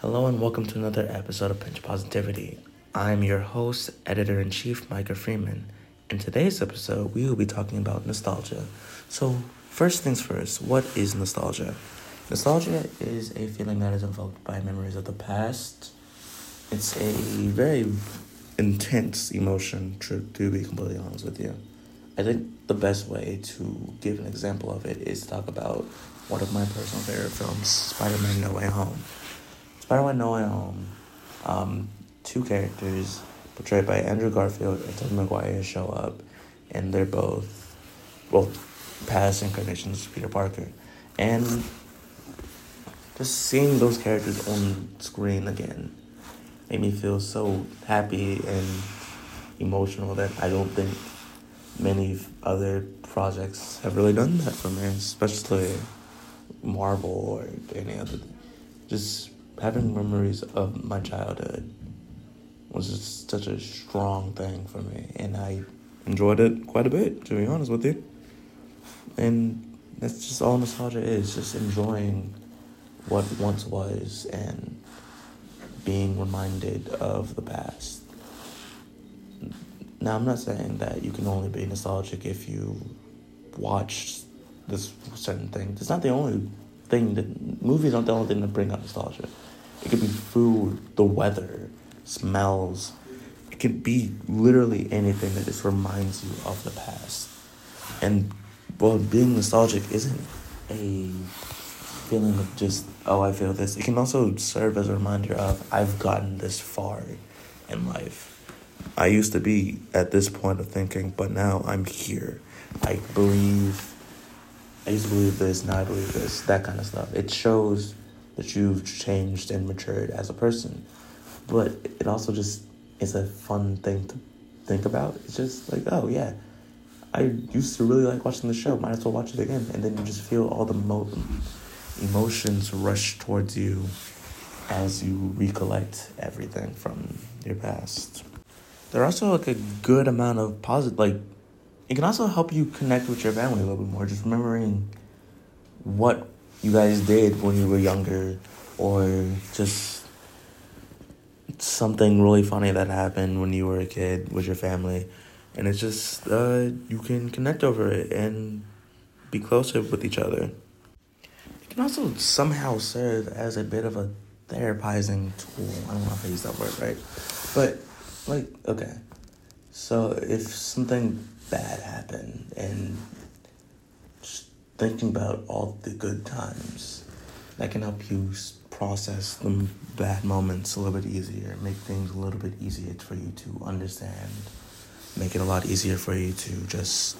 Hello and welcome to another episode of Pinch Positivity. I'm your host, editor in chief, Micah Freeman. In today's episode, we will be talking about nostalgia. So, first things first, what is nostalgia? Nostalgia is a feeling that is evoked by memories of the past. It's a very intense emotion, to, to be completely honest with you. I think the best way to give an example of it is to talk about one of my personal favorite films, Spider Man No Way Home. Spider Man No Way Home, um, two characters portrayed by Andrew Garfield and Tobey Maguire show up, and they're both, both past incarnations of Peter Parker. And just seeing those characters on screen again made me feel so happy and emotional that I don't think many other projects have really done that for me, especially Marvel or any other. Just having memories of my childhood was just such a strong thing for me, and I enjoyed it quite a bit, to be honest with you. And that's just all nostalgia is just enjoying what once was and being reminded of the past. Now, I'm not saying that you can only be nostalgic if you watch this certain thing. It's not the only thing that movies aren't the only thing that bring up nostalgia. It could be food, the weather, smells. It could be literally anything that just reminds you of the past. And well, being nostalgic isn't a feeling of just oh I feel this. It can also serve as a reminder of I've gotten this far in life. I used to be at this point of thinking, but now I'm here. I believe, I used to believe this, now I believe this, that kind of stuff. It shows that you've changed and matured as a person. But it also just is a fun thing to think about. It's just like, oh yeah, I used to really like watching the show, might as well watch it again. And then you just feel all the mo- emotions rush towards you as you recollect everything from your past there are also like a good amount of positive like it can also help you connect with your family a little bit more just remembering what you guys did when you were younger or just something really funny that happened when you were a kid with your family. And it's just uh, you can connect over it and be closer with each other. It can also somehow serve as a bit of a therapizing tool. I don't know if i use that word right? But like okay. So if something bad happened and thinking about all the good times that can help you process the bad moments a little bit easier make things a little bit easier for you to understand make it a lot easier for you to just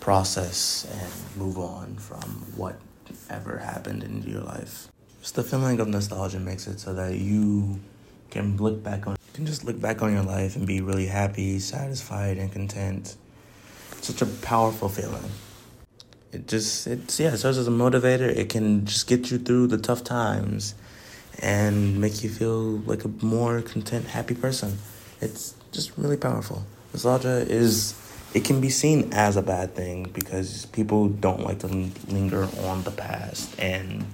process and move on from whatever happened in your life just the feeling of nostalgia makes it so that you can look back on you can just look back on your life and be really happy, satisfied, and content. It's such a powerful feeling. It just, it's, yeah, it serves as a motivator. It can just get you through the tough times and make you feel like a more content, happy person. It's just really powerful. Nostalgia is, it can be seen as a bad thing because people don't like to linger on the past and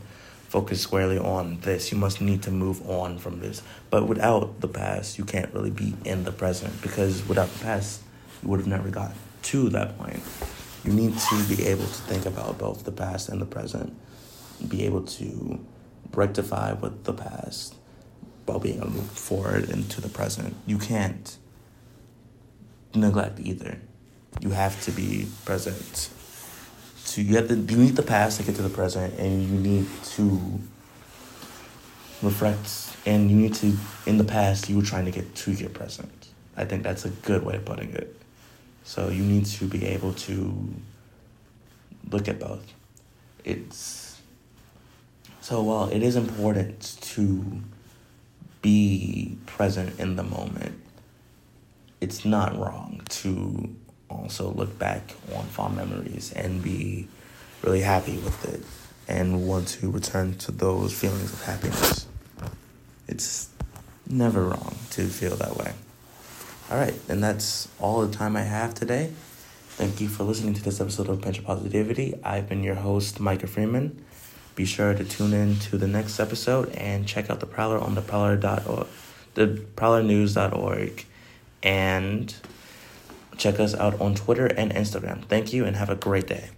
focus squarely on this. You must need to move on from this. But without the past, you can't really be in the present because without the past, you would have never got to that point. You need to be able to think about both the past and the present, be able to rectify with the past while being able to move forward into the present. You can't neglect either. You have to be present to you have to you need the past to get to the present and you need to reflect and you need to in the past you were trying to get to your present i think that's a good way of putting it so you need to be able to look at both it's so while it is important to be present in the moment it's not wrong to also look back on fond memories and be really happy with it and want to return to those feelings of happiness. It's never wrong to feel that way. All right, and that's all the time I have today. Thank you for listening to this episode of of Positivity. I've been your host, Micah Freeman. Be sure to tune in to the next episode and check out the Prowler on the Prowler.org, the ProwlerNews.org, and check us out on Twitter and Instagram. Thank you and have a great day.